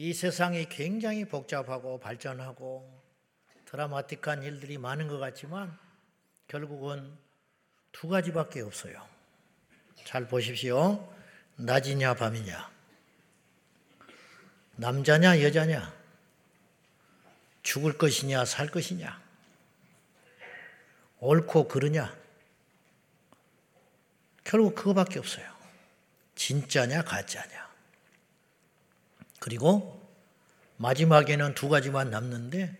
이 세상이 굉장히 복잡하고 발전하고 드라마틱한 일들이 많은 것 같지만 결국은 두 가지밖에 없어요. 잘 보십시오. 낮이냐 밤이냐. 남자냐 여자냐. 죽을 것이냐 살 것이냐. 옳고 그르냐. 결국 그거밖에 없어요. 진짜냐 가짜냐. 그리고 마지막에는 두 가지만 남는데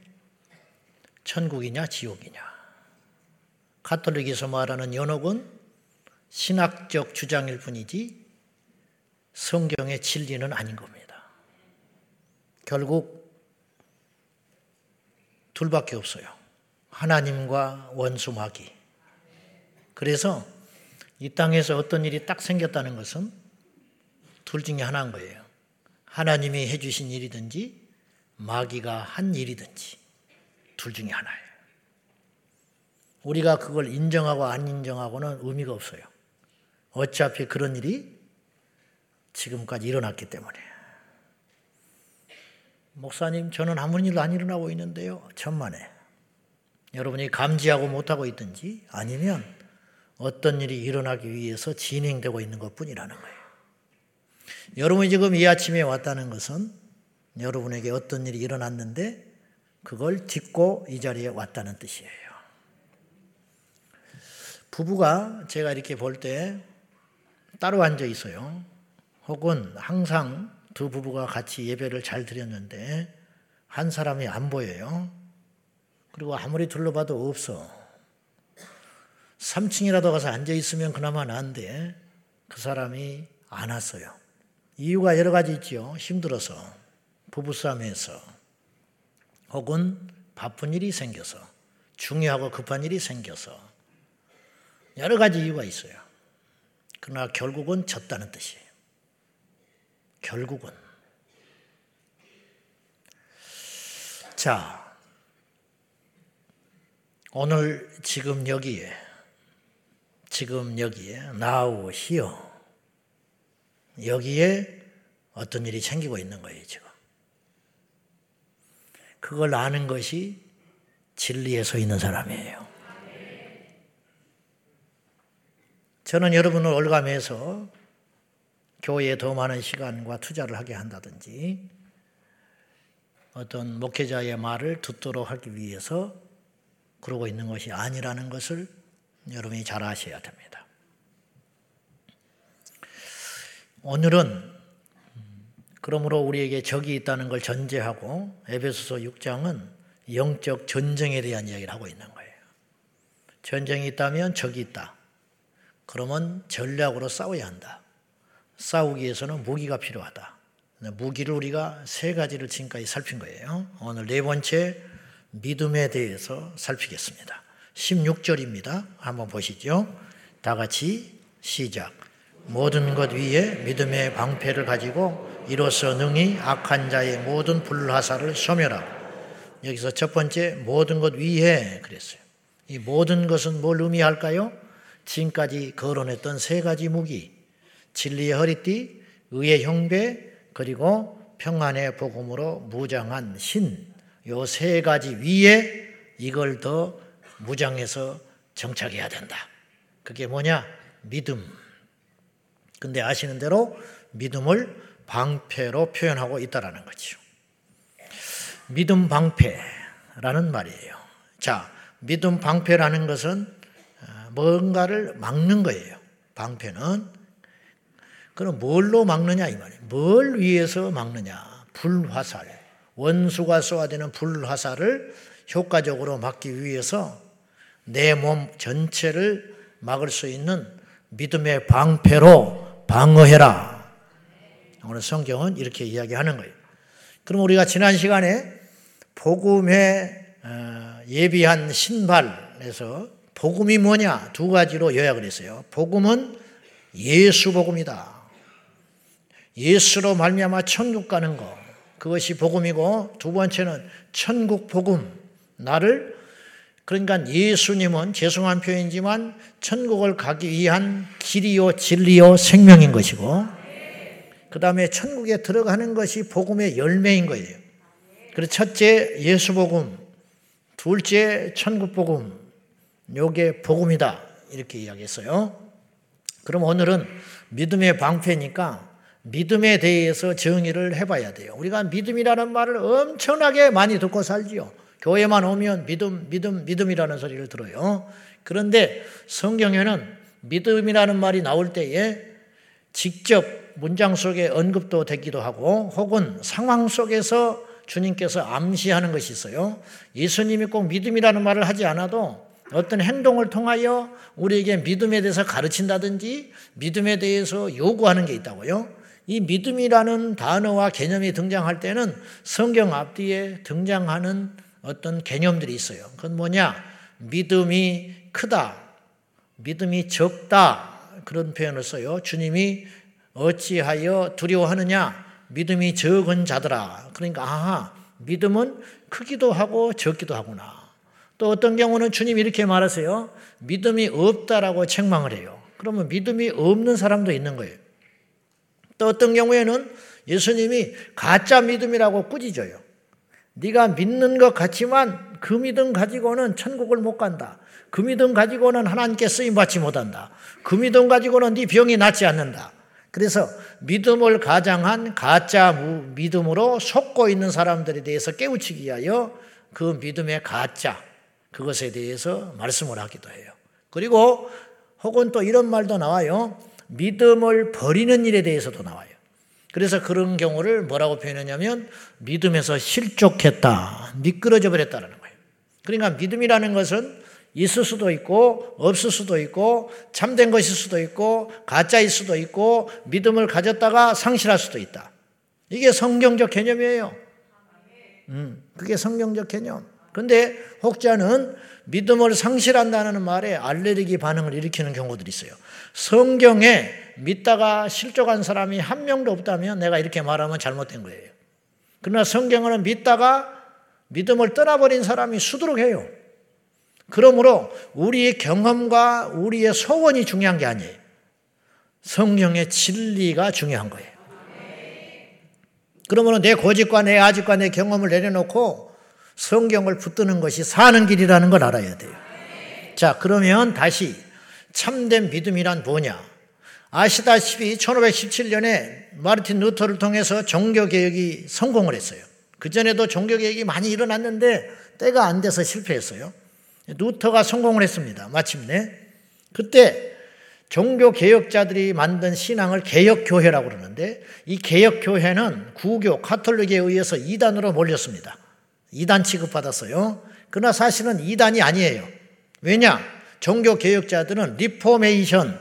천국이냐 지옥이냐. 카톨릭에서 말하는 연옥은 신학적 주장일 뿐이지 성경의 진리는 아닌 겁니다. 결국 둘밖에 없어요. 하나님과 원수 마귀. 그래서 이 땅에서 어떤 일이 딱 생겼다는 것은 둘 중에 하나인 거예요. 하나님이 해주신 일이든지 마귀가 한 일이든지 둘 중에 하나예요. 우리가 그걸 인정하고 안 인정하고는 의미가 없어요. 어차피 그런 일이 지금까지 일어났기 때문에. 목사님, 저는 아무 일도 안 일어나고 있는데요. 천만에. 여러분이 감지하고 못하고 있든지 아니면 어떤 일이 일어나기 위해서 진행되고 있는 것 뿐이라는 거예요. 여러분이 지금 이 아침에 왔다는 것은 여러분에게 어떤 일이 일어났는데 그걸 딛고 이 자리에 왔다는 뜻이에요. 부부가 제가 이렇게 볼 때 따로 앉아 있어요. 혹은 항상 두 부부가 같이 예배를 잘 드렸는데 한 사람이 안 보여요. 그리고 아무리 둘러봐도 없어. 3층이라도 가서 앉아 있으면 그나마 나은데 그 사람이 안 왔어요. 이유가 여러 가지 있죠. 힘들어서, 부부싸움에서, 혹은 바쁜 일이 생겨서, 중요하고 급한 일이 생겨서, 여러 가지 이유가 있어요. 그러나 결국은 졌다는 뜻이에요. 결국은. 자, 오늘 지금 여기에, 지금 여기에 나오시오. 여기에 어떤 일이 생기고 있는 거예요, 지금. 그걸 아는 것이 진리에 서 있는 사람이에요. 저는 여러분을 올감해서 교회에 더 많은 시간과 투자를 하게 한다든지 어떤 목회자의 말을 듣도록 하기 위해서 그러고 있는 것이 아니라는 것을 여러분이 잘 아셔야 됩니다. 오늘은 그러므로 우리에게 적이 있다는 걸 전제하고 에베소서 6장은 영적 전쟁에 대한 이야기를 하고 있는 거예요. 전쟁이 있다면 적이 있다. 그러면 전략으로 싸워야 한다. 싸우기 위해서는 무기가 필요하다. 무기를 우리가 세 가지를 지금까지 살핀 거예요. 오늘 네 번째 믿음에 대해서 살피겠습니다. 16절입니다. 한번 보시죠. 다 같이 시작. 모든 것 위에 믿음의 방패를 가지고 이로써 능히 악한 자의 모든 불화살을 소멸하고 여기서 첫 번째 모든 것 위에 그랬어요. 이 모든 것은 뭘 의미할까요? 지금까지 거론했던 세 가지 무기 진리의 허리띠, 의의 형배, 그리고 평안의 복음으로 무장한 신, 요 세 가지 위에 이걸 더 무장해서 정착해야 된다. 그게 뭐냐? 믿음. 근데 아시는 대로 믿음을 방패로 표현하고 있다라는 거죠. 믿음 방패라는 말이에요. 자, 믿음 방패라는 것은 어, 뭔가를 막는 거예요. 방패는 그럼 뭘로 막느냐 이 말이에요. 뭘 위해서 막느냐? 불화살. 원수가 쏘아대는 불화살을 효과적으로 막기 위해서 내 몸 전체를 막을 수 있는 믿음의 방패로 방어해라. 오늘 성경은 이렇게 이야기하는 거예요. 그럼 우리가 지난 시간에 복음에 어, 예비한 신발에서 복음이 뭐냐 두 가지로 요약을 했어요. 복음은 예수 복음이다. 예수로 말미암아 천국 가는 거 그것이 복음이고 두 번째는 천국 복음 나를 그러니까 예수님은 죄송한 표현이지만 천국을 가기 위한 길이요 진리요 생명인 것이고 그 다음에 천국에 들어가는 것이 복음의 열매인 거예요. 그래서 첫째 예수 복음, 둘째 천국 복음, 요게 복음이다 이렇게 이야기했어요. 그럼 오늘은 믿음의 방패니까 믿음에 대해서 정의를 해봐야 돼요. 우리가 믿음이라는 말을 엄청나게 많이 듣고 살지요. 교회만 오면 믿음, 믿음, 믿음이라는 소리를 들어요. 그런데 성경에는 믿음이라는 말이 나올 때에 직접 문장 속에 언급도 되기도 하고 혹은 상황 속에서 주님께서 암시하는 것이 있어요. 예수님이 꼭 믿음이라는 말을 하지 않아도 어떤 행동을 통하여 우리에게 믿음에 대해서 가르친다든지 믿음에 대해서 요구하는 게 있다고요. 이 믿음이라는 단어와 개념이 등장할 때는 성경 앞뒤에 등장하는 어떤 개념들이 있어요. 그건 뭐냐? 믿음이 크다. 믿음이 적다. 그런 표현을 써요. 주님이 어찌하여 두려워하느냐? 믿음이 적은 자들아. 그러니까, 아하, 믿음은 크기도 하고 적기도 하구나. 또 어떤 경우는 주님이 이렇게 말하세요. 믿음이 없다라고 책망을 해요. 그러면 믿음이 없는 사람도 있는 거예요. 또 어떤 경우에는 예수님이 가짜 믿음이라고 꾸짖어요. 네가 믿는 것 같지만 그 믿음 가지고는 천국을 못 간다. 그 믿음 가지고는 하나님께 쓰임 받지 못한다. 그 믿음 가지고는 네 병이 낫지 않는다. 그래서 믿음을 가장한 가짜 믿음으로 속고 있는 사람들에 대해서 깨우치기 위하여 그 믿음의 가짜 그것에 대해서 말씀을 하기도 해요. 그리고 혹은 또 이런 말도 나와요. 믿음을 버리는 일에 대해서도 나와요. 그래서 그런 경우를 뭐라고 표현하냐면 믿음에서 실족했다. 미끄러져 버렸다는 거예요. 그러니까 믿음이라는 것은 있을 수도 있고 없을 수도 있고 참된 것일 수도 있고 가짜일 수도 있고 믿음을 가졌다가 상실할 수도 있다. 이게 성경적 개념이에요. 음, 그게 성경적 개념. 근데 혹자는 믿음을 상실한다는 말에 알레르기 반응을 일으키는 경우들이 있어요. 성경에 믿다가 실족한 사람이 한 명도 없다면 내가 이렇게 말하면 잘못된 거예요. 그러나 성경은 믿다가 믿음을 떠나버린 사람이 수두룩해요. 그러므로 우리의 경험과 우리의 소원이 중요한 게 아니에요. 성경의 진리가 중요한 거예요. 그러므로 내 고집과 내 아집과 내 경험을 내려놓고 성경을 붙드는 것이 사는 길이라는 걸 알아야 돼요. 자, 그러면 다시 참된 믿음이란 뭐냐? 아시다시피 1517년에 마르틴 루터를 통해서 종교개혁이 성공을 했어요. 그전에도 종교개혁이 많이 일어났는데 때가 안 돼서 실패했어요. 루터가 성공을 했습니다. 마침내. 그때 종교개혁자들이 만든 신앙을 개혁교회라고 그러는데 이 개혁교회는 구교, 카톨릭에 의해서 이단으로 몰렸습니다. 이단 취급받았어요. 그러나 사실은 이단이 아니에요. 왜냐? 종교 개혁자들은 리포메이션,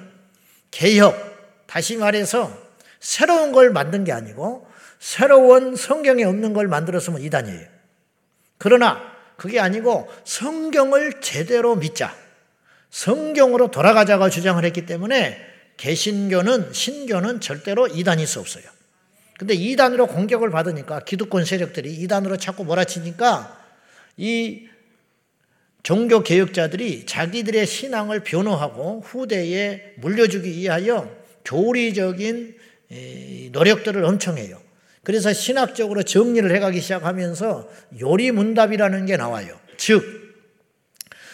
개혁, 다시 말해서 새로운 걸 만든 게 아니고 새로운 성경에 없는 걸 만들었으면 이단이에요. 그러나 그게 아니고 성경을 제대로 믿자. 성경으로 돌아가자고 주장을 했기 때문에 개신교는 신교는 절대로 이단일 수 없어요. 근데 이단으로 공격을 받으니까 기득권 세력들이 이단으로 자꾸 몰아치니까 이 종교 개혁자들이 자기들의 신앙을 변호하고 후대에 물려주기 위하여 교리적인 노력들을 엄청 해요. 그래서 신학적으로 정리를 해가기 시작하면서 요리문답이라는 게 나와요. 즉,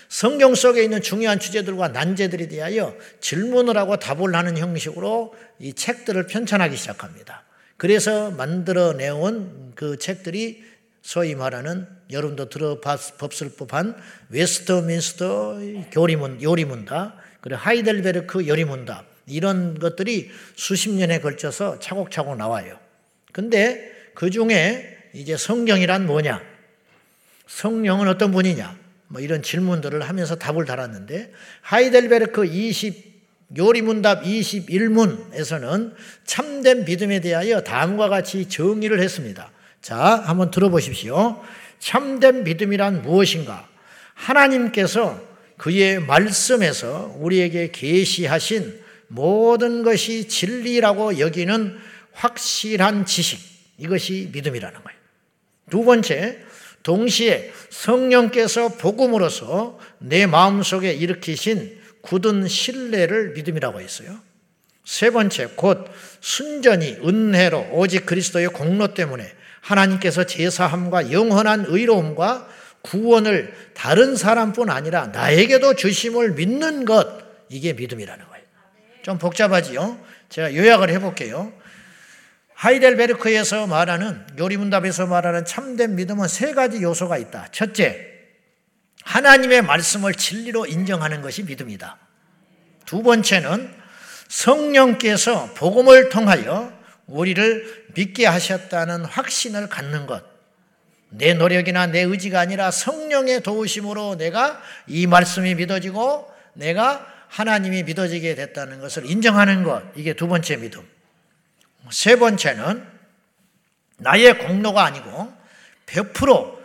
성경 속에 있는 중요한 주제들과 난제들에 대하여 질문을 하고 답을 하는 형식으로 이 책들을 편찬하기 시작합니다. 그래서 만들어내온 그 책들이 소위 말하는 여러분도 들어봤을 법한 웨스트민스터 교리문, 요리문답, 그리고 하이델베르크 요리문답 이런 것들이 수십 년에 걸쳐서 차곡차곡 나와요. 근데 그 중에 이제 성경이란 뭐냐? 성령은 어떤 분이냐? 뭐 이런 질문들을 하면서 답을 달았는데 하이델베르크 20 요리문답 21문에서는 참된 믿음에 대하여 다음과 같이 정의를 했습니다. 자, 한번 들어보십시오. 참된 믿음이란 무엇인가? 하나님께서 그의 말씀에서 우리에게 계시하신 모든 것이 진리라고 여기는 확실한 지식. 이것이 믿음이라는 거예요. 두 번째, 동시에 성령께서 복음으로서 내 마음속에 일으키신 굳은 신뢰를 믿음이라고 했어요. 세 번째, 곧 순전히 은혜로 오직 그리스도의 공로 때문에 하나님께서 제사함과 영원한 의로움과 구원을 다른 사람뿐 아니라 나에게도 주심을 믿는 것, 이게 믿음이라는 거예요. 좀 복잡하지요? 제가 요약을 해볼게요. 하이델베르크에서 말하는 요리문답에서 말하는 참된 믿음은 세 가지 요소가 있다. 첫째, 하나님의 말씀을 진리로 인정하는 것이 믿음이다. 두 번째는 성령께서 복음을 통하여 우리를 믿게 하셨다는 확신을 갖는 것. 내 노력이나 내 의지가 아니라 성령의 도우심으로 내가 이 말씀이 믿어지고 내가 하나님이 믿어지게 됐다는 것을 인정하는 것. 이게 두 번째 믿음. 세 번째는 나의 공로가 아니고 100%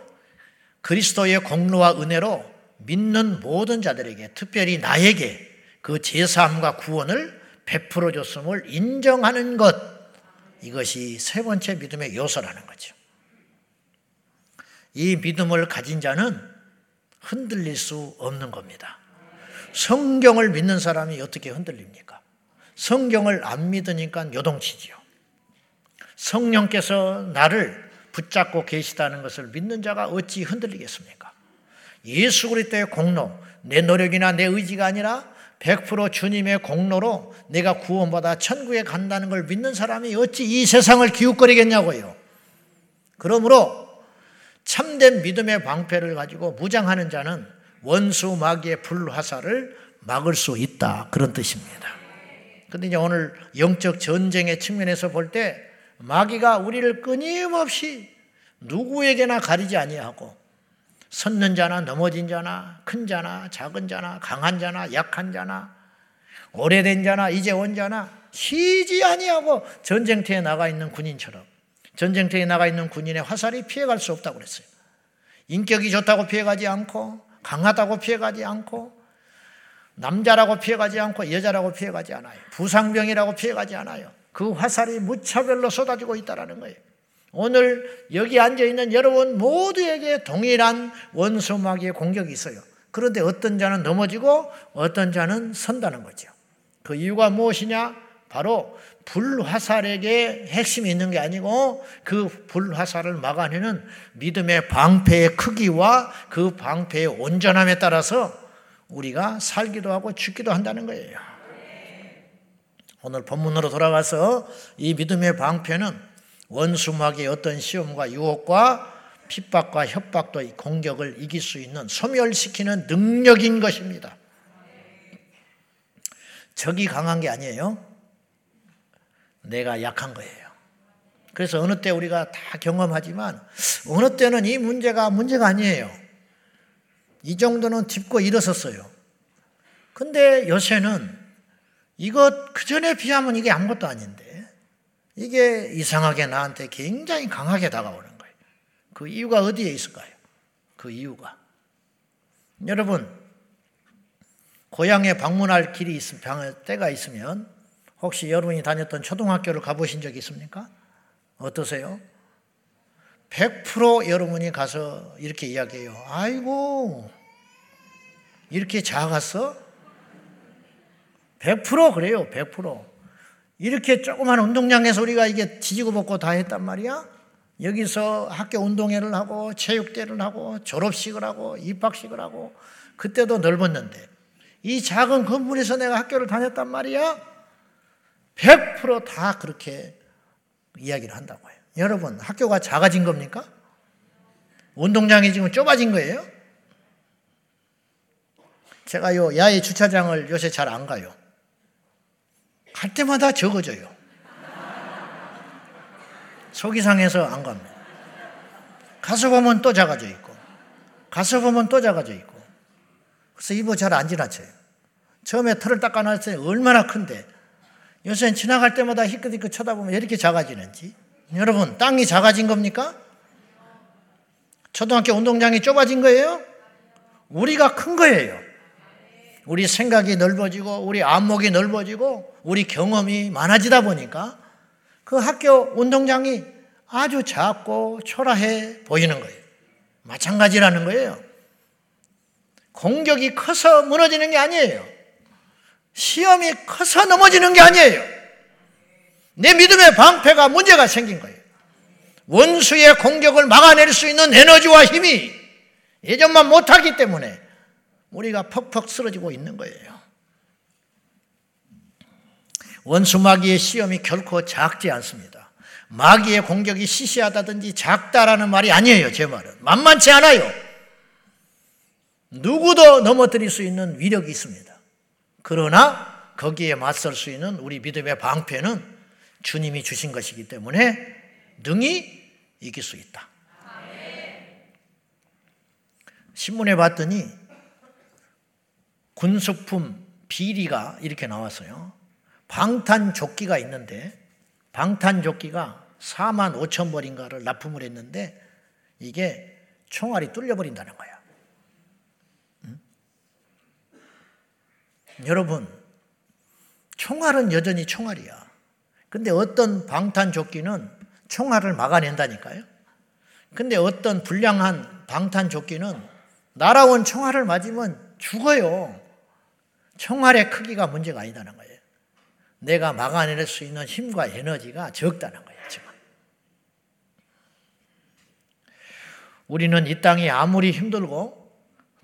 그리스도의 공로와 은혜로 믿는 모든 자들에게 특별히 나에게 그 제사함과 구원을 베풀어 줬음을 인정하는 것 이것이 세 번째 믿음의 요소라는 거죠. 이 믿음을 가진 자는 흔들릴 수 없는 겁니다. 성경을 믿는 사람이 어떻게 흔들립니까? 성경을 안 믿으니까 요동치지요. 성령께서 나를 붙잡고 계시다는 것을 믿는 자가 어찌 흔들리겠습니까? 예수 그리스도의 공로, 내 노력이나 내 의지가 아니라 100% 주님의 공로로 내가 구원받아 천국에 간다는 걸 믿는 사람이 어찌 이 세상을 기웃거리겠냐고요. 그러므로 참된 믿음의 방패를 가지고 무장하는 자는 원수 마귀의 불화살을 막을 수 있다. 그런 뜻입니다. 근데 이제 오늘 영적 전쟁의 측면에서 볼 때 마귀가 우리를 끊임없이 누구에게나 가리지 아니하고 섰는 자나 넘어진 자나 큰 자나 작은 자나 강한 자나 약한 자나 오래된 자나 이제 온 자나 쉬지 아니하고 전쟁터에 나가 있는 군인처럼 전쟁터에 나가 있는 군인의 화살이 피해갈 수 없다고 그랬어요. 인격이 좋다고 피해가지 않고 강하다고 피해가지 않고 남자라고 피해가지 않고 여자라고 피해가지 않아요. 부상병이라고 피해가지 않아요. 그 화살이 무차별로 쏟아지고 있다는 거예요. 오늘 여기 앉아 있는 여러분 모두에게 동일한 원수 마귀의 공격이 있어요. 그런데 어떤 자는 넘어지고 어떤 자는 선다는 거죠. 그 이유가 무엇이냐? 바로 불화살에게 핵심이 있는 게 아니고 그 불화살을 막아내는 믿음의 방패의 크기와 그 방패의 온전함에 따라서 우리가 살기도 하고 죽기도 한다는 거예요. 오늘 본문으로 돌아가서 이 믿음의 방패는 원수막의 어떤 시험과 유혹과 핍박과 협박도 공격을 이길 수 있는 소멸시키는 능력인 것입니다. 적이 강한 게 아니에요. 내가 약한 거예요. 그래서 어느 때 우리가 다 경험하지만 어느 때는 이 문제가 문제가 아니에요. 이 정도는 짚고 일어섰어요. 근데 요새는 이것 그 전에 비하면 이게 아무것도 아닌데 이게 이상하게 나한테 굉장히 강하게 다가오는 거예요. 그 이유가 어디에 있을까요? 그 이유가. 여러분, 고향에 방문할 길이 있, 때가 있으면 혹시 여러분이 다녔던 초등학교를 가보신 적 있습니까? 어떠세요? 100% 여러분이 가서 이렇게 이야기해요. 아이고, 이렇게 작았어? 100% 그래요, 100%. 이렇게 조그만 운동장에서 우리가 이게 지지고 볶고 다 했단 말이야? 여기서 학교 운동회를 하고 체육대를 하고 졸업식을 하고 입학식을 하고 그때도 넓었는데 이 작은 건물에서 내가 학교를 다녔단 말이야? 100%다 그렇게 이야기를 한다고 해요. 여러분, 학교가 작아진 겁니까? 운동장이 지금 좁아진 거예요? 제가 요 야외 주차장을 요새 잘 안 가요. 갈 때마다 적어져요. 속이 상해서 안 갑니다. 가서 보면 또 작아져 있고, 가서 보면 또 작아져 있고, 그래서 이거 잘안 지나쳐요. 처음에 털을 닦아놨을 때 얼마나 큰데, 요새는 지나갈 때마다 희끗희끗 쳐다보면 이렇게 작아지는지. 여러분, 땅이 작아진 겁니까? 초등학교 운동장이 좁아진 거예요? 우리가 큰 거예요. 우리 생각이 넓어지고 우리 안목이 넓어지고 우리 경험이 많아지다 보니까 그 학교 운동장이 아주 작고 초라해 보이는 거예요. 마찬가지라는 거예요. 공격이 커서 무너지는 게 아니에요. 시험이 커서 넘어지는 게 아니에요. 내 믿음의 방패가 문제가 생긴 거예요. 원수의 공격을 막아낼 수 있는 에너지와 힘이 예전만 못하기 때문에 우리가 퍽퍽 쓰러지고 있는 거예요. 원수 마귀의 시험이 결코 작지 않습니다. 마귀의 공격이 시시하다든지 작다라는 말이 아니에요, 제 말은. 만만치 않아요. 누구도 넘어뜨릴 수 있는 위력이 있습니다. 그러나 거기에 맞설 수 있는 우리 믿음의 방패는 주님이 주신 것이기 때문에 능히 이길 수 있다. 신문에 봤더니 군수품 비리가 이렇게 나왔어요. 방탄조끼가 있는데 방탄조끼가 4만 5천 벌인가를 납품을 했는데 이게 총알이 뚫려버린다는 거야. 여러분, 총알은 여전히 총알이야. 근데 어떤 방탄조끼는 총알을 막아낸다니까요. 근데 어떤 불량한 방탄조끼는 날아온 총알을 맞으면 죽어요. 총알의 크기가 문제가 아니다는 거예요. 내가 막아낼 수 있는 힘과 에너지가 적다는 거예요, 지금. 우리는 이 땅이 아무리 힘들고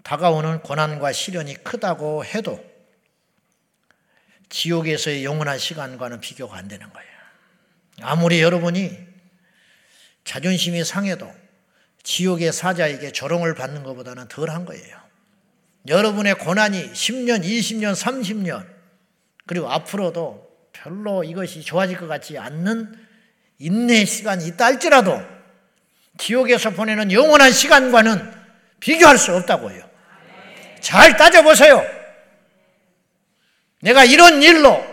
다가오는 고난과 시련이 크다고 해도 지옥에서의 영원한 시간과는 비교가 안 되는 거예요. 아무리 여러분이 자존심이 상해도 지옥의 사자에게 조롱을 받는 것보다는 덜 한 거예요. 여러분의 고난이 10년, 20년, 30년, 그리고 앞으로도 별로 이것이 좋아질 것 같지 않는 인내 시간이 있다 할지라도 지옥에서 보내는 영원한 시간과는 비교할 수 없다고요. 잘 따져보세요. 내가 이런 일로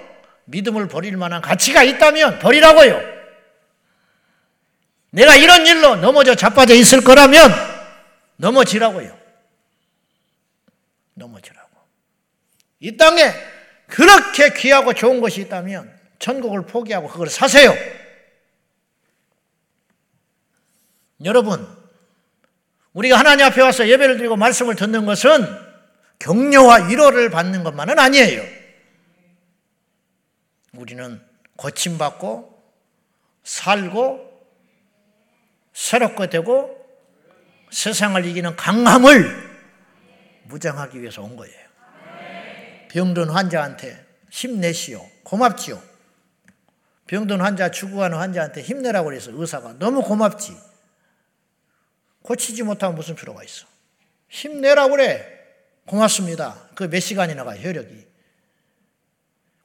믿음을 버릴 만한 가치가 있다면 버리라고요. 내가 이런 일로 넘어져 자빠져 있을 거라면 넘어지라고요. 넘어지라고. 이 땅에 그렇게 귀하고 좋은 것이 있다면 천국을 포기하고 그걸 사세요. 여러분, 우리가 하나님 앞에 와서 예배를 드리고 말씀을 듣는 것은 격려와 위로를 받는 것만은 아니에요. 우리는 고침받고 살고 새롭게 되고 세상을 이기는 강함을 무장하기 위해서 온 거예요. 병든 환자한테 힘내시오. 고맙지요. 병든 환자, 죽어가는 환자한테 힘내라고 그래서 의사가 너무 고맙지. 고치지 못하면 무슨 필요가 있어. 힘내라고 그래. 고맙습니다. 그 몇 시간이나 가, 혈력이.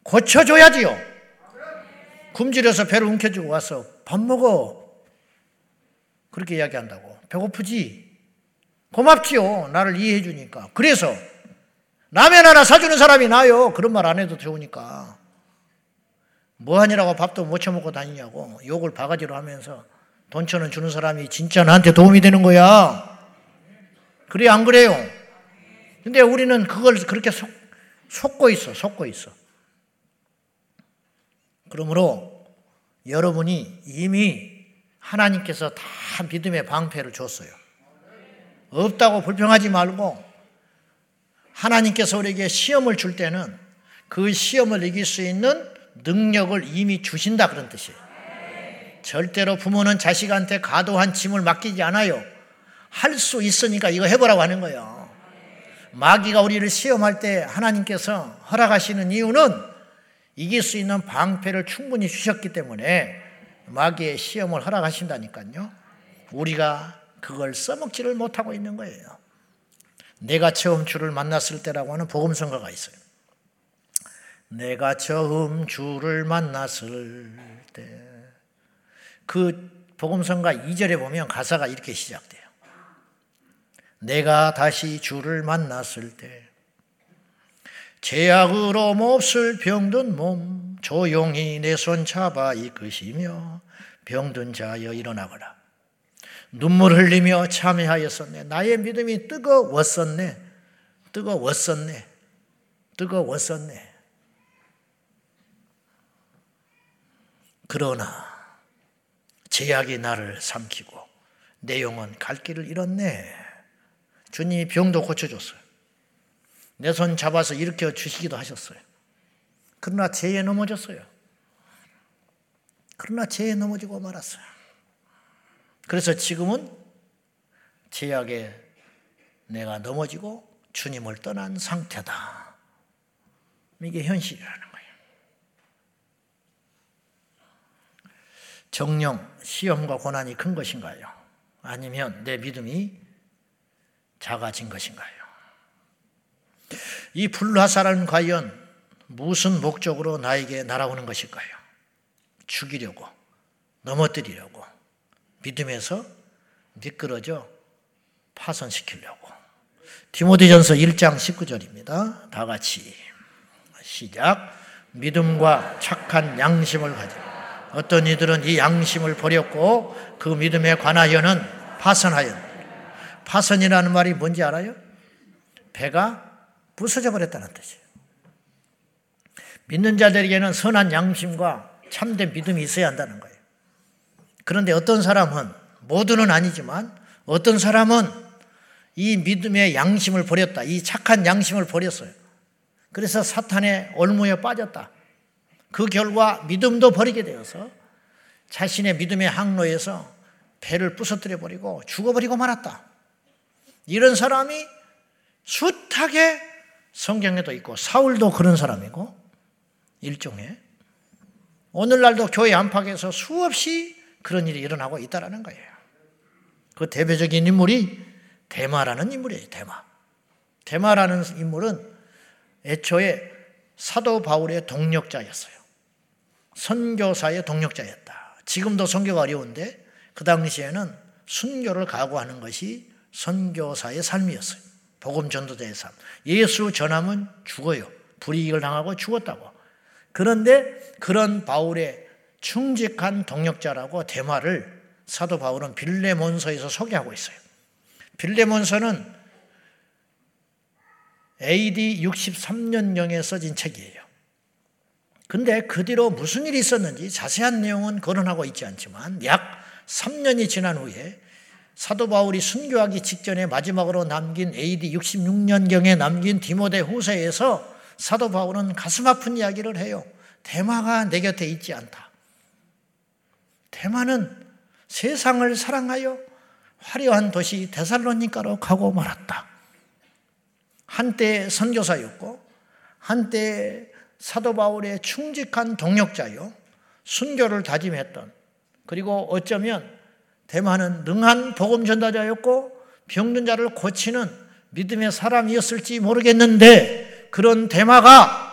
고쳐줘야지요. 굶주려서 배를 움켜쥐고 와서 밥 먹어. 그렇게 이야기한다고. 배고프지? 고맙지요. 나를 이해해 주니까. 그래서 라면 하나 사주는 사람이 나요. 그런 말 안 해도 좋으니까. 뭐하니라고 밥도 못 처먹고 다니냐고 욕을 바가지로 하면서 돈천원 주는 사람이 진짜 나한테 도움이 되는 거야. 그래, 안 그래요? 근데 우리는 그걸 그렇게 속, 속고 있어, 속고 있어. 그러므로 여러분이 이미 하나님께서 다 믿음의 방패를 줬어요. 없다고 불평하지 말고 하나님께서 우리에게 시험을 줄 때는 그 시험을 이길 수 있는 능력을 이미 주신다 그런 뜻이에요. 절대로 부모는 자식한테 과도한 짐을 맡기지 않아요. 할 수 있으니까 이거 해보라고 하는 거예요. 마귀가 우리를 시험할 때 하나님께서 허락하시는 이유는 이길 수 있는 방패를 충분히 주셨기 때문에 마귀의 시험을 허락하신다니까요. 우리가 그걸 써먹지를 못하고 있는 거예요. 내가 처음 주를 만났을 때라고 하는 복음성가가 있어요. 내가 처음 주를 만났을 때. 그 복음성가 2절에 보면 가사가 이렇게 시작돼요. 내가 다시 주를 만났을 때. 제약으로 몹쓸 병든 몸 조용히 내 손 잡아 이끄시며 병든 자여 일어나거라. 눈물 흘리며 참회하였었네. 나의 믿음이 뜨거웠었네. 뜨거웠었네. 뜨거웠었네. 그러나 제약이 나를 삼키고 내 영혼 갈 길을 잃었네. 주님이 병도 고쳐줬어요. 내 손 잡아서 일으켜 주시기도 하셨어요. 그러나 죄에 넘어졌어요. 그러나 죄에 넘어지고 말았어요. 그래서 지금은 죄악에 내가 넘어지고 주님을 떠난 상태다. 이게 현실이라는 거예요. 정령, 시험과 고난이 큰 것인가요? 아니면 내 믿음이 작아진 것인가요? 이 불화살은 과연 무슨 목적으로 나에게 날아오는 것일까요? 죽이려고, 넘어뜨리려고, 믿음에서 미끄러져 파손시키려고. 디모데전서 1장 19절입니다. 다 같이 시작. 믿음과 착한 양심을 가지고 어떤 이들은 이 양심을 버렸고 그 믿음에 관하여는 파선하여 파선이라는 말이 뭔지 알아요? 배가 부서져 버렸다는 뜻이에요. 믿는 자들에게는 선한 양심과 참된 믿음이 있어야 한다는 거예요. 그런데 어떤 사람은 모두는 아니지만 어떤 사람은 이 믿음의 양심을 버렸다. 이 착한 양심을 버렸어요. 그래서 사탄의 올무에 빠졌다. 그 결과 믿음도 버리게 되어서 자신의 믿음의 항로에서 배를 부서뜨려 버리고 죽어버리고 말았다. 이런 사람이 숱하게 성경에도 있고 사울도 그런 사람이고 일종의 오늘날도 교회 안팎에서 수없이 그런 일이 일어나고 있다라는 거예요. 그 대표적인 인물이 대마라는 인물이에요. 대마. 대마라는 인물은 애초에 사도 바울의 동력자였어요. 선교사의 동력자였다. 지금도 선교가 어려운데 그 당시에는 순교를 각오하는 것이 선교사의 삶이었어요. 복음 전도자의 삶. 예수 전하면 죽어요. 불이익을 당하고 죽었다고. 그런데 그런 바울의 충직한 동력자라고 대마를 사도 바울은 빌레몬서에서 소개하고 있어요. 빌레몬서는 AD 63년경에 써진 책이에요. 근데 그 뒤로 무슨 일이 있었는지 자세한 내용은 거론하고 있지 않지만 약 3년이 지난 후에 사도 바울이 순교하기 직전에 마지막으로 남긴 AD 66년경에 남긴 디모데 후서에서 사도 바울은 가슴 아픈 이야기를 해요. 대마가 내 곁에 있지 않다. 대마는 세상을 사랑하여 화려한 도시 데살로니카로 가고 말았다. 한때 선교사였고 한때 사도 바울의 충직한 동력자요. 순교를 다짐했던 그리고 어쩌면 대만은 능한 복음 전다자였고 병든 자를 고치는 믿음의 사람이었을지 모르겠는데 그런 대마가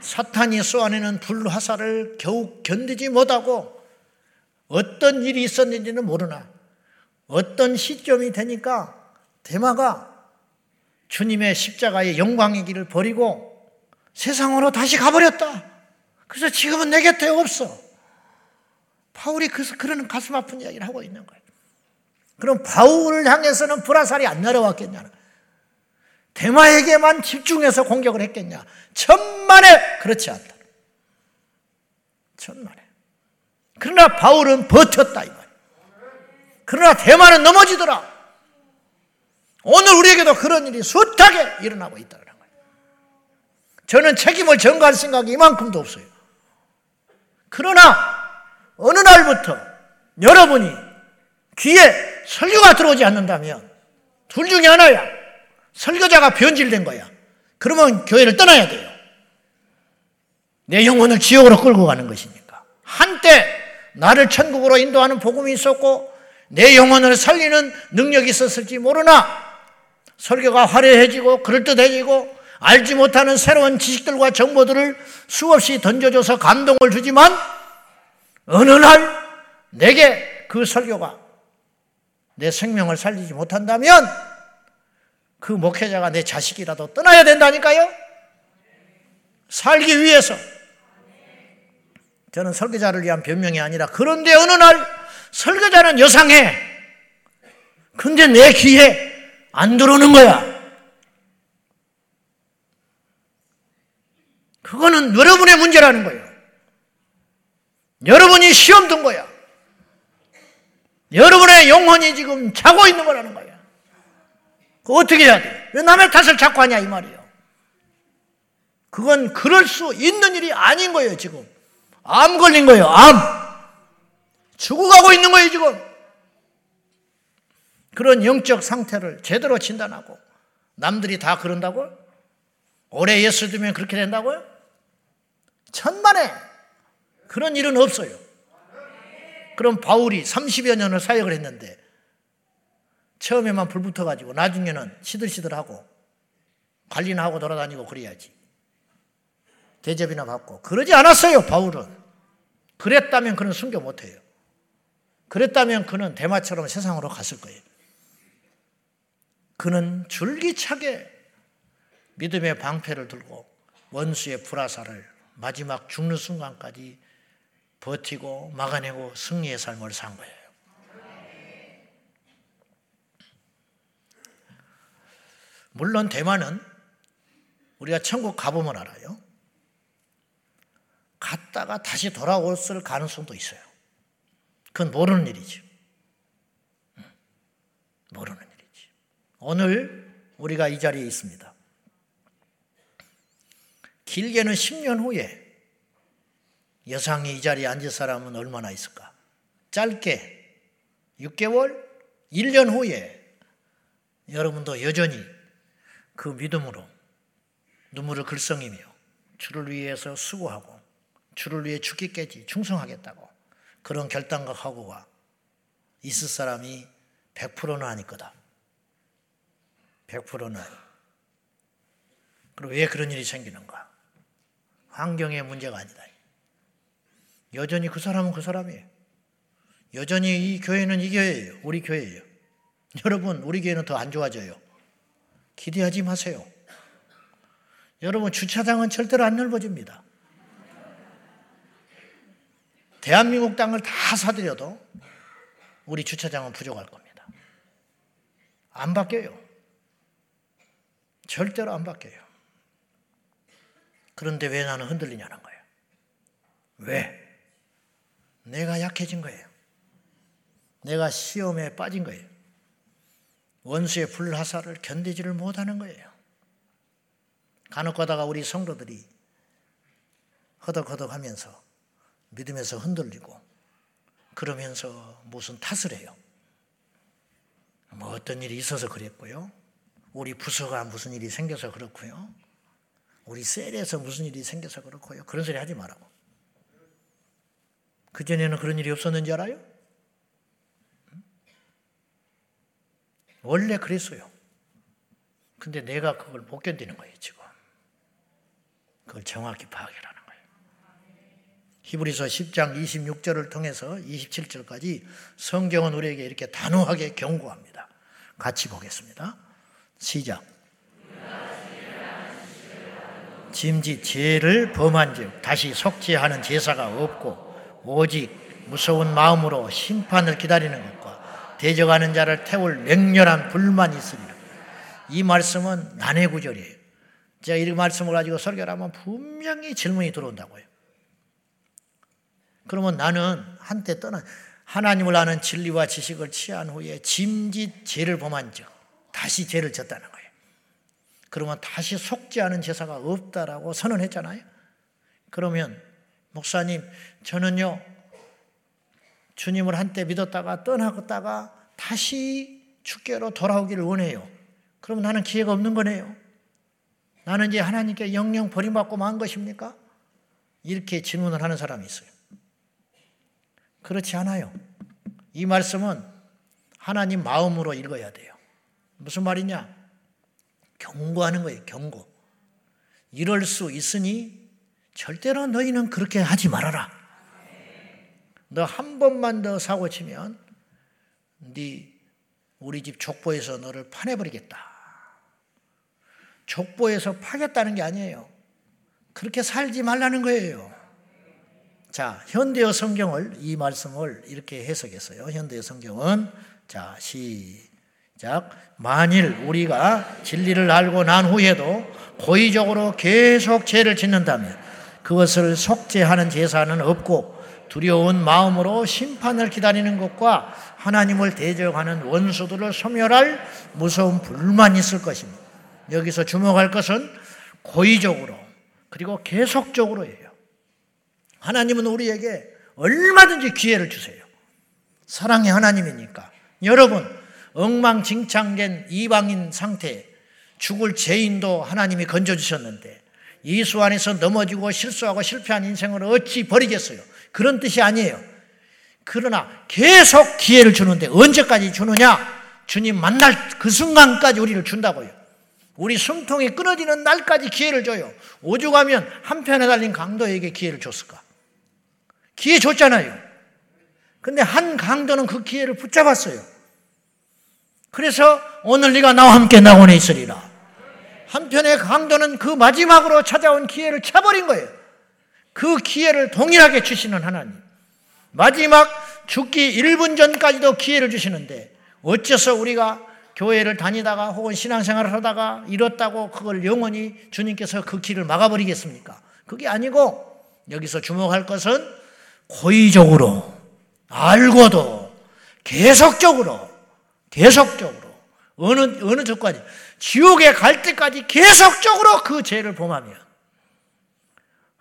사탄이 쏘아내는 불화살을 겨우 견디지 못하고 어떤 일이 있었는지는 모르나 어떤 시점이 되니까 대마가 주님의 십자가의 영광의 길을 버리고 세상으로 다시 가버렸다. 그래서 지금은 내 곁에 없어. 바울이 그래서 그런 가슴 아픈 이야기를 하고 있는 거예요. 그럼 바울을 향해서는 불화살이 안 날아왔겠냐? 대마에게만 집중해서 공격을 했겠냐? 천만에 그렇지 않다. 천만에. 그러나 바울은 버텼다 이 말. 그러나 대마는 넘어지더라. 오늘 우리에게도 그런 일이 숱하게 일어나고 있다는 거예요. 저는 책임을 전가할 생각이 이만큼도 없어요. 그러나 어느 날부터 여러분이 귀에 설교가 들어오지 않는다면 둘 중에 하나야. 설교자가 변질된 거야. 그러면 교회를 떠나야 돼요. 내 영혼을 지옥으로 끌고 가는 것이니까. 한때 나를 천국으로 인도하는 복음이 있었고 내 영혼을 살리는 능력이 있었을지 모르나 설교가 화려해지고 그럴듯해지고 알지 못하는 새로운 지식들과 정보들을 수없이 던져줘서 감동을 주지만 어느 날 내게 그 설교가 내 생명을 살리지 못한다면 그 목회자가 내 자식이라도 떠나야 된다니까요. 살기 위해서. 저는 설교자를 위한 변명이 아니라 그런데 어느 날 설교자는 여상해. 근데 내 귀에 안 들어오는 거야. 그거는 여러분의 문제라는 거예요. 여러분이 시험 든 거야. 여러분의 영혼이 지금 자고 있는 거라는 거야. 그 어떻게 해야 돼? 왜 남의 탓을 자꾸 하냐 이 말이에요. 그건 그럴 수 있는 일이 아닌 거예요, 지금. 암 걸린 거예요, 암. 죽어가고 있는 거예요, 지금. 그런 영적 상태를 제대로 진단하고 남들이 다 그런다고? 오래 예수 들면 그렇게 된다고요? 천만에 그런 일은 없어요. 그럼 바울이 30여 년을 사역을 했는데 처음에만 불 붙어가지고 나중에는 시들시들하고 관리나 하고 돌아다니고 그래야지. 대접이나 받고. 그러지 않았어요, 바울은. 그랬다면 그는 순교 못해요. 그랬다면 그는 대마처럼 세상으로 갔을 거예요. 그는 줄기차게 믿음의 방패를 들고 원수의 불화살을 마지막 죽는 순간까지 버티고 막아내고 승리의 삶을 산 거예요. 물론 대만은 우리가 천국 가보면 알아요. 갔다가 다시 돌아올 가능성도 있어요. 그건 모르는 일이죠. 모르는 일이지. 오늘 우리가 이 자리에 있습니다. 길게는 10년 후에 여상이 이 자리에 앉을 사람은 얼마나 있을까? 짧게 6개월, 1년 후에 여러분도 여전히 그 믿음으로 눈물을 글썽이며 주를 위해서 수고하고 주를 위해 죽기까지 충성하겠다고 그런 결단과 각오가 있을 사람이 100%는 아닐 거다. 100%는 아니. 그리고 왜 그런 일이 생기는가? 환경의 문제가 아니다. 여전히 그 사람은 그 사람이에요. 여전히 이 교회는 이 교회예요. 우리 교회예요. 여러분, 우리 교회는 더 안 좋아져요. 기대하지 마세요. 여러분, 주차장은 절대로 안 넓어집니다. 대한민국 땅을 다 사들여도 우리 주차장은 부족할 겁니다. 안 바뀌어요. 절대로 안 바뀌어요. 그런데 왜 나는 흔들리냐는 거예요. 왜? 내가 약해진 거예요. 내가 시험에 빠진 거예요. 원수의 불화살을 견디지를 못하는 거예요. 간혹 가다가 우리 성도들이 허덕허덕 하면서 믿음에서 흔들리고 그러면서 무슨 탓을 해요. 뭐 어떤 일이 있어서 그랬고요. 우리 부서가 무슨 일이 생겨서 그렇고요. 우리 셀에서 무슨 일이 생겨서 그렇고요. 그런 소리 하지 말라고. 그전에는 그런 일이 없었는지 알아요? 원래 그랬어요. 근데 내가 그걸 못 견디는 거예요, 지금. 그걸 정확히 파악하라는 거예요. 히브리서 10장 26절을 통해서 27절까지 성경은 우리에게 이렇게 단호하게 경고합니다. 같이 보겠습니다. 시작. 짐짓 죄를 범한 즉 다시 속죄하는 제사가 없고 오직 무서운 마음으로 심판을 기다리는 것과 대적하는 자를 태울 맹렬한 불만이 있으리라. 이 말씀은 난해 구절이에요. 제가 이 말씀을 가지고 설교를 하면 분명히 질문이 들어온다고요. 그러면 나는 한때 떠나 하나님을 아는 진리와 지식을 취한 후에 짐짓 죄를 범한 즉 다시 죄를 졌다는 거예요. 그러면 다시 속죄하는 제사가 없다라고 선언했잖아요. 그러면 목사님 저는요 주님을 한때 믿었다가 떠나갔다가 다시 주께로 돌아오기를 원해요. 그럼 나는 기회가 없는 거네요. 나는 이제 하나님께 영영 버림받고 만 것입니까? 이렇게 질문을 하는 사람이 있어요. 그렇지 않아요. 이 말씀은 하나님 마음으로 읽어야 돼요. 무슨 말이냐? 경고하는 거예요, 경고. 이럴 수 있으니 절대로 너희는 그렇게 하지 말아라. 너 한 번만 더 사고 치면 네 우리 집 족보에서 너를 파내버리겠다. 족보에서 파겠다는 게 아니에요. 그렇게 살지 말라는 거예요. 자, 현대어 성경을 이 말씀을 이렇게 해석했어요. 현대어 성경은 자, 시작. 만일 우리가 진리를 알고 난 후에도 고의적으로 계속 죄를 짓는다면 그것을 속죄하는 제사는 없고 두려운 마음으로 심판을 기다리는 것과 하나님을 대적하는 원수들을 소멸할 무서운 불만이 있을 것입니다. 여기서 주목할 것은 고의적으로 그리고 계속적으로 해요. 하나님은 우리에게 얼마든지 기회를 주세요. 사랑의 하나님이니까. 여러분, 엉망진창된 이방인 상태, 죽을 죄인도 하나님이 건져주셨는데, 예수 안에서 넘어지고 실수하고 실패한 인생을 어찌 버리겠어요? 그런 뜻이 아니에요. 그러나 계속 기회를 주는데 언제까지 주느냐? 주님 만날 그 순간까지 우리를 준다고요. 우리 숨통이 끊어지는 날까지 기회를 줘요. 오죽하면 한편에 달린 강도에게 기회를 줬을까? 기회 줬잖아요. 근데 한 강도는 그 기회를 붙잡았어요. 그래서 오늘 네가 나와 함께 나원에 있으리라. 한편의 강도는 그 마지막으로 찾아온 기회를 차버린 거예요. 그 기회를 동일하게 주시는 하나님. 마지막 죽기 1분 전까지도 기회를 주시는데 어째서 우리가 교회를 다니다가 혹은 신앙생활을 하다가 잃었다고 그걸 영원히 주님께서 그 길을 막아버리겠습니까? 그게 아니고 여기서 주목할 것은 고의적으로 알고도 계속적으로 계속적으로 어느 어느 조건이 지옥에 갈 때까지 계속적으로 그 죄를 범하면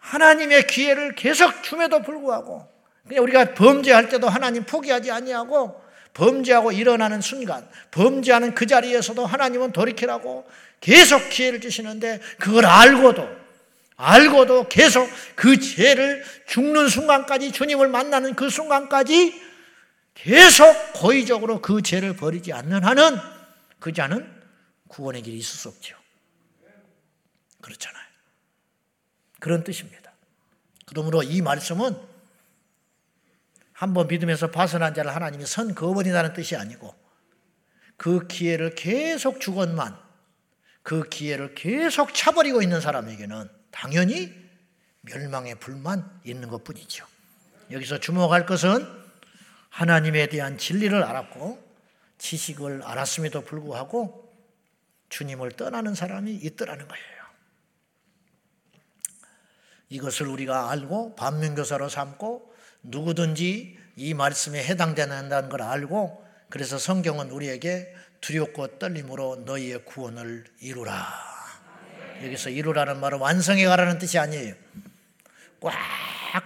하나님의 기회를 계속 줌에도 불구하고 우리가 범죄할 때도 하나님 포기하지 아니하고 범죄하고 일어나는 순간, 범죄하는 그 자리에서도 하나님은 돌이키라고 계속 기회를 주시는데 그걸 알고도, 알고도 계속 그 죄를 죽는 순간까지 주님을 만나는 그 순간까지 계속 고의적으로 그 죄를 버리지 않는 한은 그 자는 구원의 길이 있을 수 없죠. 그렇잖아요. 그런 뜻입니다. 그러므로 이 말씀은 한번 믿음에서 벗어난 자를 하나님이 선 그어버린다는 뜻이 아니고 그 기회를 계속 주건만 그 기회를 계속 차버리고 있는 사람에게는 당연히 멸망의 불만 있는 것 뿐이죠. 여기서 주목할 것은 하나님에 대한 진리를 알았고 지식을 알았음에도 불구하고 주님을 떠나는 사람이 있더라는 거예요. 이것을 우리가 알고 반면교사로 삼고 누구든지 이 말씀에 해당된다는 걸 알고 그래서 성경은 우리에게 두렵고 떨림으로 너희의 구원을 이루라. 여기서 이루라는 말은 완성해 가라는 뜻이 아니에요. 꽉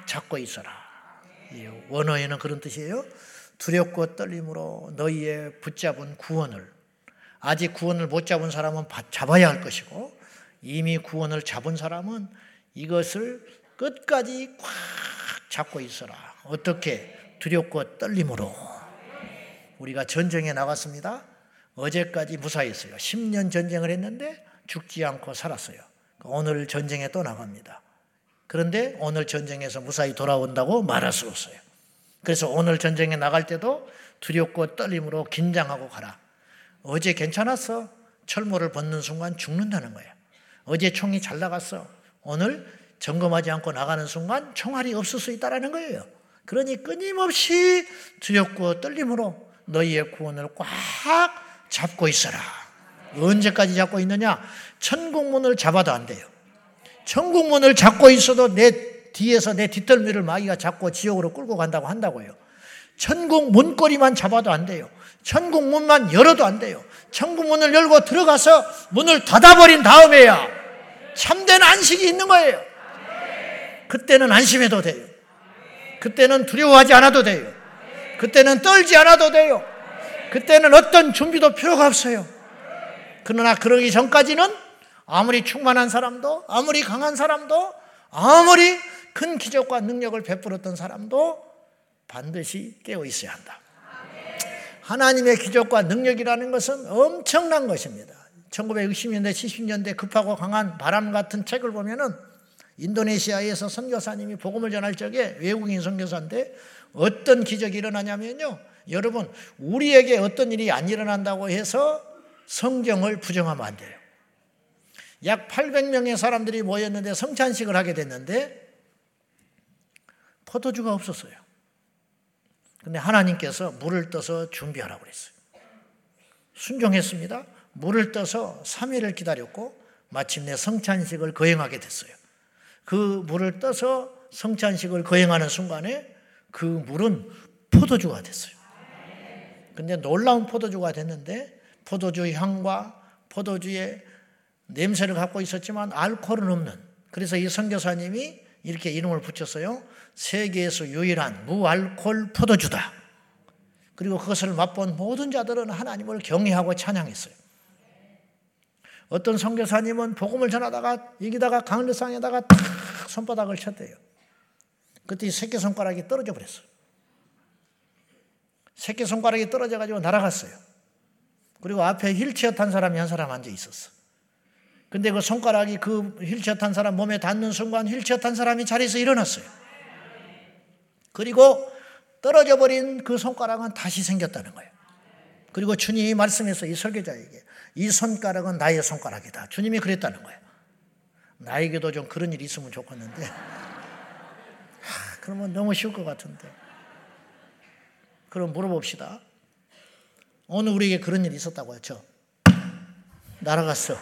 잡고 있어라. 원어에는 그런 뜻이에요. 두렵고 떨림으로 너희의 붙잡은 구원을 아직 구원을 못 잡은 사람은 잡아야 할 것이고 이미 구원을 잡은 사람은 이것을 끝까지 꽉 잡고 있어라. 어떻게? 두렵고 떨림으로. 우리가 전쟁에 나갔습니다. 어제까지 무사했어요. 10년 전쟁을 했는데 죽지 않고 살았어요. 오늘 전쟁에 또 나갑니다. 그런데 오늘 전쟁에서 무사히 돌아온다고 말할 수 없어요. 그래서 오늘 전쟁에 나갈 때도 두렵고 떨림으로 긴장하고 가라. 어제 괜찮았어. 철모를 벗는 순간 죽는다는 거예요. 어제 총이 잘 나갔어. 오늘 점검하지 않고 나가는 순간 총알이 없을 수 있다라는 거예요. 그러니 끊임없이 두렵고 떨림으로 너희의 구원을 꽉 잡고 있어라. 언제까지 잡고 있느냐? 천국문을 잡아도 안 돼요. 천국문을 잡고 있어도 내 뒤에서 내 뒷덜미를 마귀가 잡고 지옥으로 끌고 간다고 한다고요. 천국 문고리만 잡아도 안 돼요. 천국 문만 열어도 안 돼요. 천국 문을 열고 들어가서 문을 닫아버린 다음에야 참된 안식이 있는 거예요. 그때는 안심해도 돼요. 그때는 두려워하지 않아도 돼요. 그때는 떨지 않아도 돼요. 그때는 어떤 준비도 필요가 없어요. 그러나 그러기 전까지는 아무리 충만한 사람도, 아무리 강한 사람도, 아무리 큰 기적과 능력을 베풀었던 사람도 반드시 깨어 있어야 한다. 하나님의 기적과 능력이라는 것은 엄청난 것입니다. 1960년대, 70년대 급하고 강한 바람 같은 책을 보면은 인도네시아에서 선교사님이 복음을 전할 적에 외국인 선교사인데 어떤 기적이 일어나냐면요. 여러분, 우리에게 어떤 일이 안 일어난다고 해서 성경을 부정하면 안 돼요. 약 800명의 사람들이 모였는데 성찬식을 하게 됐는데 포도주가 없었어요. 근데 하나님께서 물을 떠서 준비하라고 그랬어요. 순종했습니다. 물을 떠서 3일을 기다렸고 마침내 성찬식을 거행하게 됐어요. 그 물을 떠서 성찬식을 거행하는 순간에 그 물은 포도주가 됐어요. 근데 놀라운 포도주가 됐는데 포도주 향과 포도주의 냄새를 갖고 있었지만 알코올은 없는 그래서 이 선교사님이 이렇게 이름을 붙였어요. 세계에서 유일한 무알콜 포도주다. 그리고 그것을 맛본 모든 자들은 하나님을 경외하고 찬양했어요. 어떤 선교사님은 복음을 전하다가 여기다가 강르상에다가 탁 손바닥을 쳤대요. 그때 새끼 손가락이 떨어져 버렸어요. 새끼 손가락이 떨어져 가지고 날아갔어요. 그리고 앞에 휠체어 탄 사람이 한 사람 앉아 있었어. 근데 그 손가락이 그 휠체어 탄 사람 몸에 닿는 순간 휠체어 탄 사람이 자리에서 일어났어요. 그리고 떨어져 버린 그 손가락은 다시 생겼다는 거예요. 그리고 주님이 말씀해서 이 설교자에게 이 손가락은 나의 손가락이다. 주님이 그랬다는 거예요. 나에게도 좀 그런 일이 있으면 좋겠는데. 하, 그러면 너무 쉬울 것 같은데. 그럼 물어봅시다. 오늘 우리에게 그런 일이 있었다고 했죠. 날아갔어.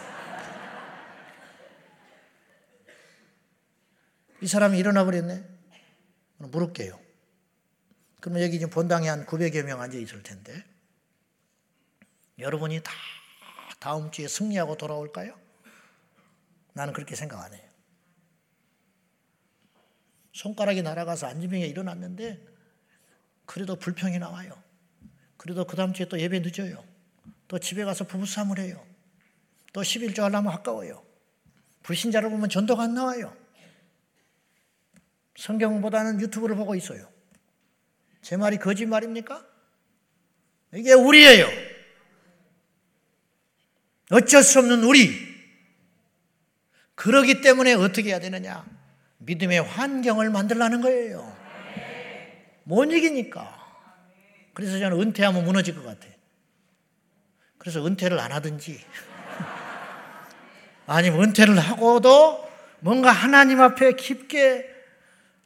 이 사람이 일어나 버렸네. 물을게요. 그러면 여기 지금 본당에 한 900여 명 앉아 있을 텐데. 여러분이 다 다음 주에 승리하고 돌아올까요? 나는 그렇게 생각 안 해요. 손가락이 날아가서 안지병에 일어났는데 그래도 불평이 나와요. 그래도 그 다음 주에 또 예배 늦어요. 또 집에 가서 부부싸움을 해요. 또 11조 하려면 아까워요. 불신자를 보면 전도가 안 나와요. 성경보다는 유튜브를 보고 있어요. 제 말이 거짓말입니까? 이게 우리예요. 어쩔 수 없는 우리. 그러기 때문에 어떻게 해야 되느냐? 믿음의 환경을 만들라는 거예요. 못 이기니까. 그래서 저는 은퇴하면 무너질 것 같아. 그래서 은퇴를 안 하든지, 아니면 은퇴를 하고도 뭔가 하나님 앞에 깊게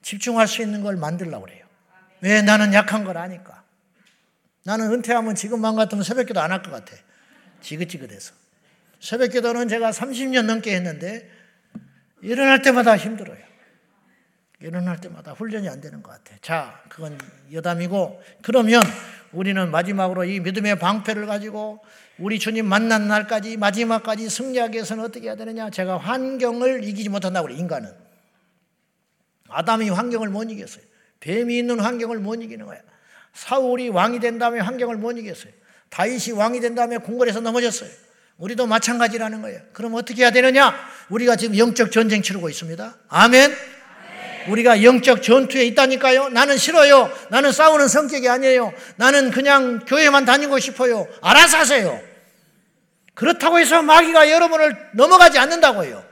집중할 수 있는 걸 만들려고 그래요. 왜 나는 약한 걸 아니까. 나는 은퇴하면 지금만 같으면 새벽 기도 안 할 것 같아. 지긋지긋해서. 새벽 기도는 제가 30년 넘게 했는데 일어날 때마다 힘들어요. 일어날 때마다 훈련이 안 되는 것 같아. 자, 그건 여담이고 그러면 우리는 마지막으로 이 믿음의 방패를 가지고 우리 주님 만난 날까지 마지막까지 승리하기 위해서는 어떻게 해야 되느냐? 제가 환경을 이기지 못한다고 그래, 인간은. 아담이 환경을 못 이겼어요. 뱀이 있는 환경을 못 이기는 거야. 사울이 왕이 된 다음에 환경을 못 이겼어요. 다윗이 왕이 된 다음에 궁궐에서 넘어졌어요. 우리도 마찬가지라는 거예요. 그럼 어떻게 해야 되느냐? 우리가 지금 영적 전쟁 치르고 있습니다. 아멘. 우리가 영적 전투에 있다니까요. 나는 싫어요. 나는 싸우는 성격이 아니에요. 나는 그냥 교회만 다니고 싶어요. 알아서 하세요. 그렇다고 해서 마귀가 여러분을 넘어가지 않는다고요.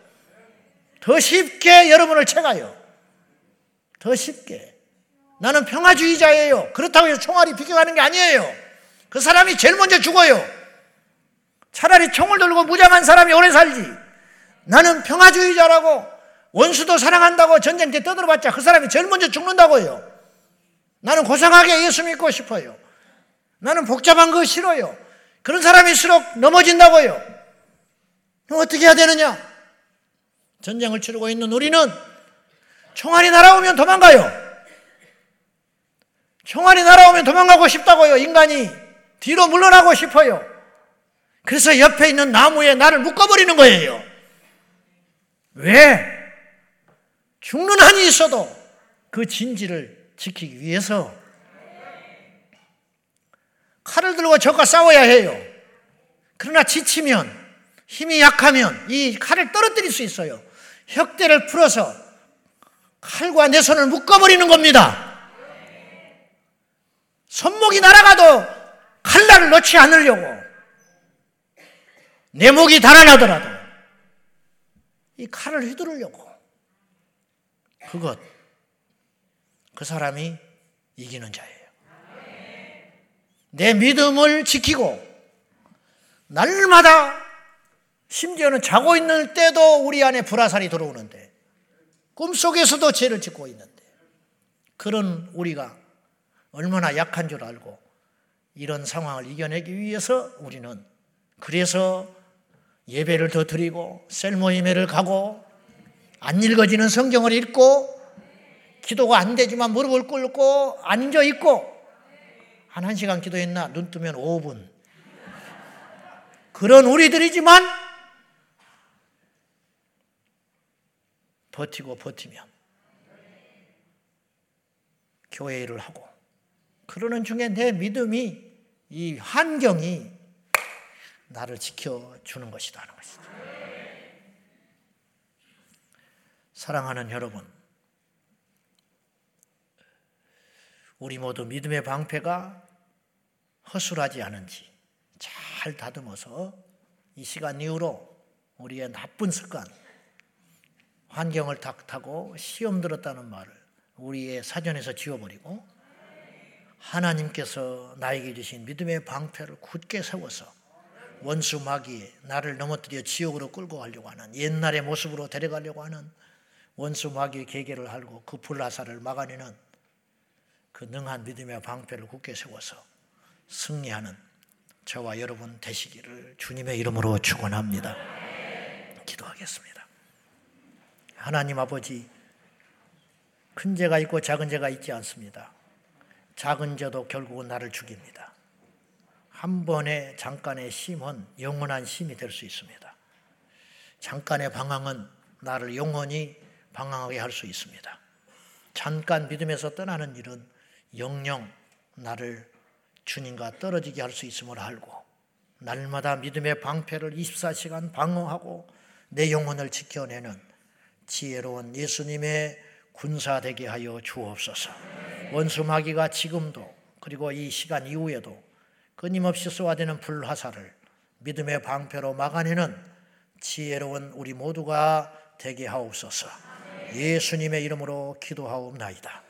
더 쉽게 여러분을 채가요. 더 쉽게. 나는 평화주의자예요. 그렇다고 해서 총알이 비켜가는 게 아니에요. 그 사람이 제일 먼저 죽어요. 차라리 총을 들고 무장한 사람이 오래 살지. 나는 평화주의자라고 원수도 사랑한다고 전쟁 때 떠들어봤자 그 사람이 제일 먼저 죽는다고요. 나는 고상하게 예수 믿고 싶어요. 나는 복잡한 거 싫어요. 그런 사람일수록 넘어진다고요. 그럼 어떻게 해야 되느냐? 전쟁을 치르고 있는 우리는 총알이 날아오면 도망가요. 총알이 날아오면 도망가고 싶다고요, 인간이. 뒤로 물러나고 싶어요. 그래서 옆에 있는 나무에 나를 묶어버리는 거예요. 왜? 죽는 한이 있어도 그 진지를 지키기 위해서 칼을 들고 적과 싸워야 해요. 그러나 지치면, 힘이 약하면 이 칼을 떨어뜨릴 수 있어요. 혁대를 풀어서 칼과 내 손을 묶어버리는 겁니다. 손목이 날아가도 칼날을 놓지 않으려고. 내 목이 달아나더라도 이 칼을 휘두르려고 그것 그 사람이 이기는 자예요. 내 믿음을 지키고 날마다 심지어는 자고 있는 때도 우리 안에 불화살이 들어오는데 꿈속에서도 죄를 짓고 있는데 그런 우리가 얼마나 약한 줄 알고 이런 상황을 이겨내기 위해서 우리는 그래서 예배를 더 드리고 셀모임회를 가고 안 읽어지는 성경을 읽고 기도가 안 되지만 무릎을 꿇고 앉아 있고 한 1시간 기도했나? 눈 뜨면 5분. 그런 우리들이지만 버티고 버티면 교회 일을 하고 그러는 중에 내 믿음이 이 환경이 나를 지켜주는 것이다 하는 것이죠. 사랑하는 여러분, 우리 모두 믿음의 방패가 허술하지 않은지 잘 다듬어서 이 시간 이후로 우리의 나쁜 습관, 환경을 탁타고 시험 들었다는 말을 우리의 사전에서 지워버리고 하나님께서 나에게 주신 믿음의 방패를 굳게 세워서 원수 마귀 나를 넘어뜨려 지옥으로 끌고 가려고 하는 옛날의 모습으로 데려가려고 하는 원수 마귀의 계계를 알고 그 불나사를 막아내는 그 능한 믿음의 방패를 굳게 세워서 승리하는 저와 여러분 되시기를 주님의 이름으로 축원합니다. 기도하겠습니다. 하나님 아버지 큰 죄가 있고 작은 죄가 있지 않습니다. 작은 죄도 결국은 나를 죽입니다. 한 번의 잠깐의 심은 영원한 심이 될 수 있습니다. 잠깐의 방황은 나를 영원히 방황하게 할 수 있습니다. 잠깐 믿음에서 떠나는 일은 영영 나를 주님과 떨어지게 할 수 있음을 알고 날마다 믿음의 방패를 24시간 방어하고 내 영혼을 지켜내는 지혜로운 예수님의 군사 되게 하여 주옵소서. 원수 마귀가 지금도 그리고 이 시간 이후에도 끊임없이 쏘아대는 불화살을 믿음의 방패로 막아내는 지혜로운 우리 모두가 되게 하옵소서. 예수님의 이름으로 기도하옵나이다.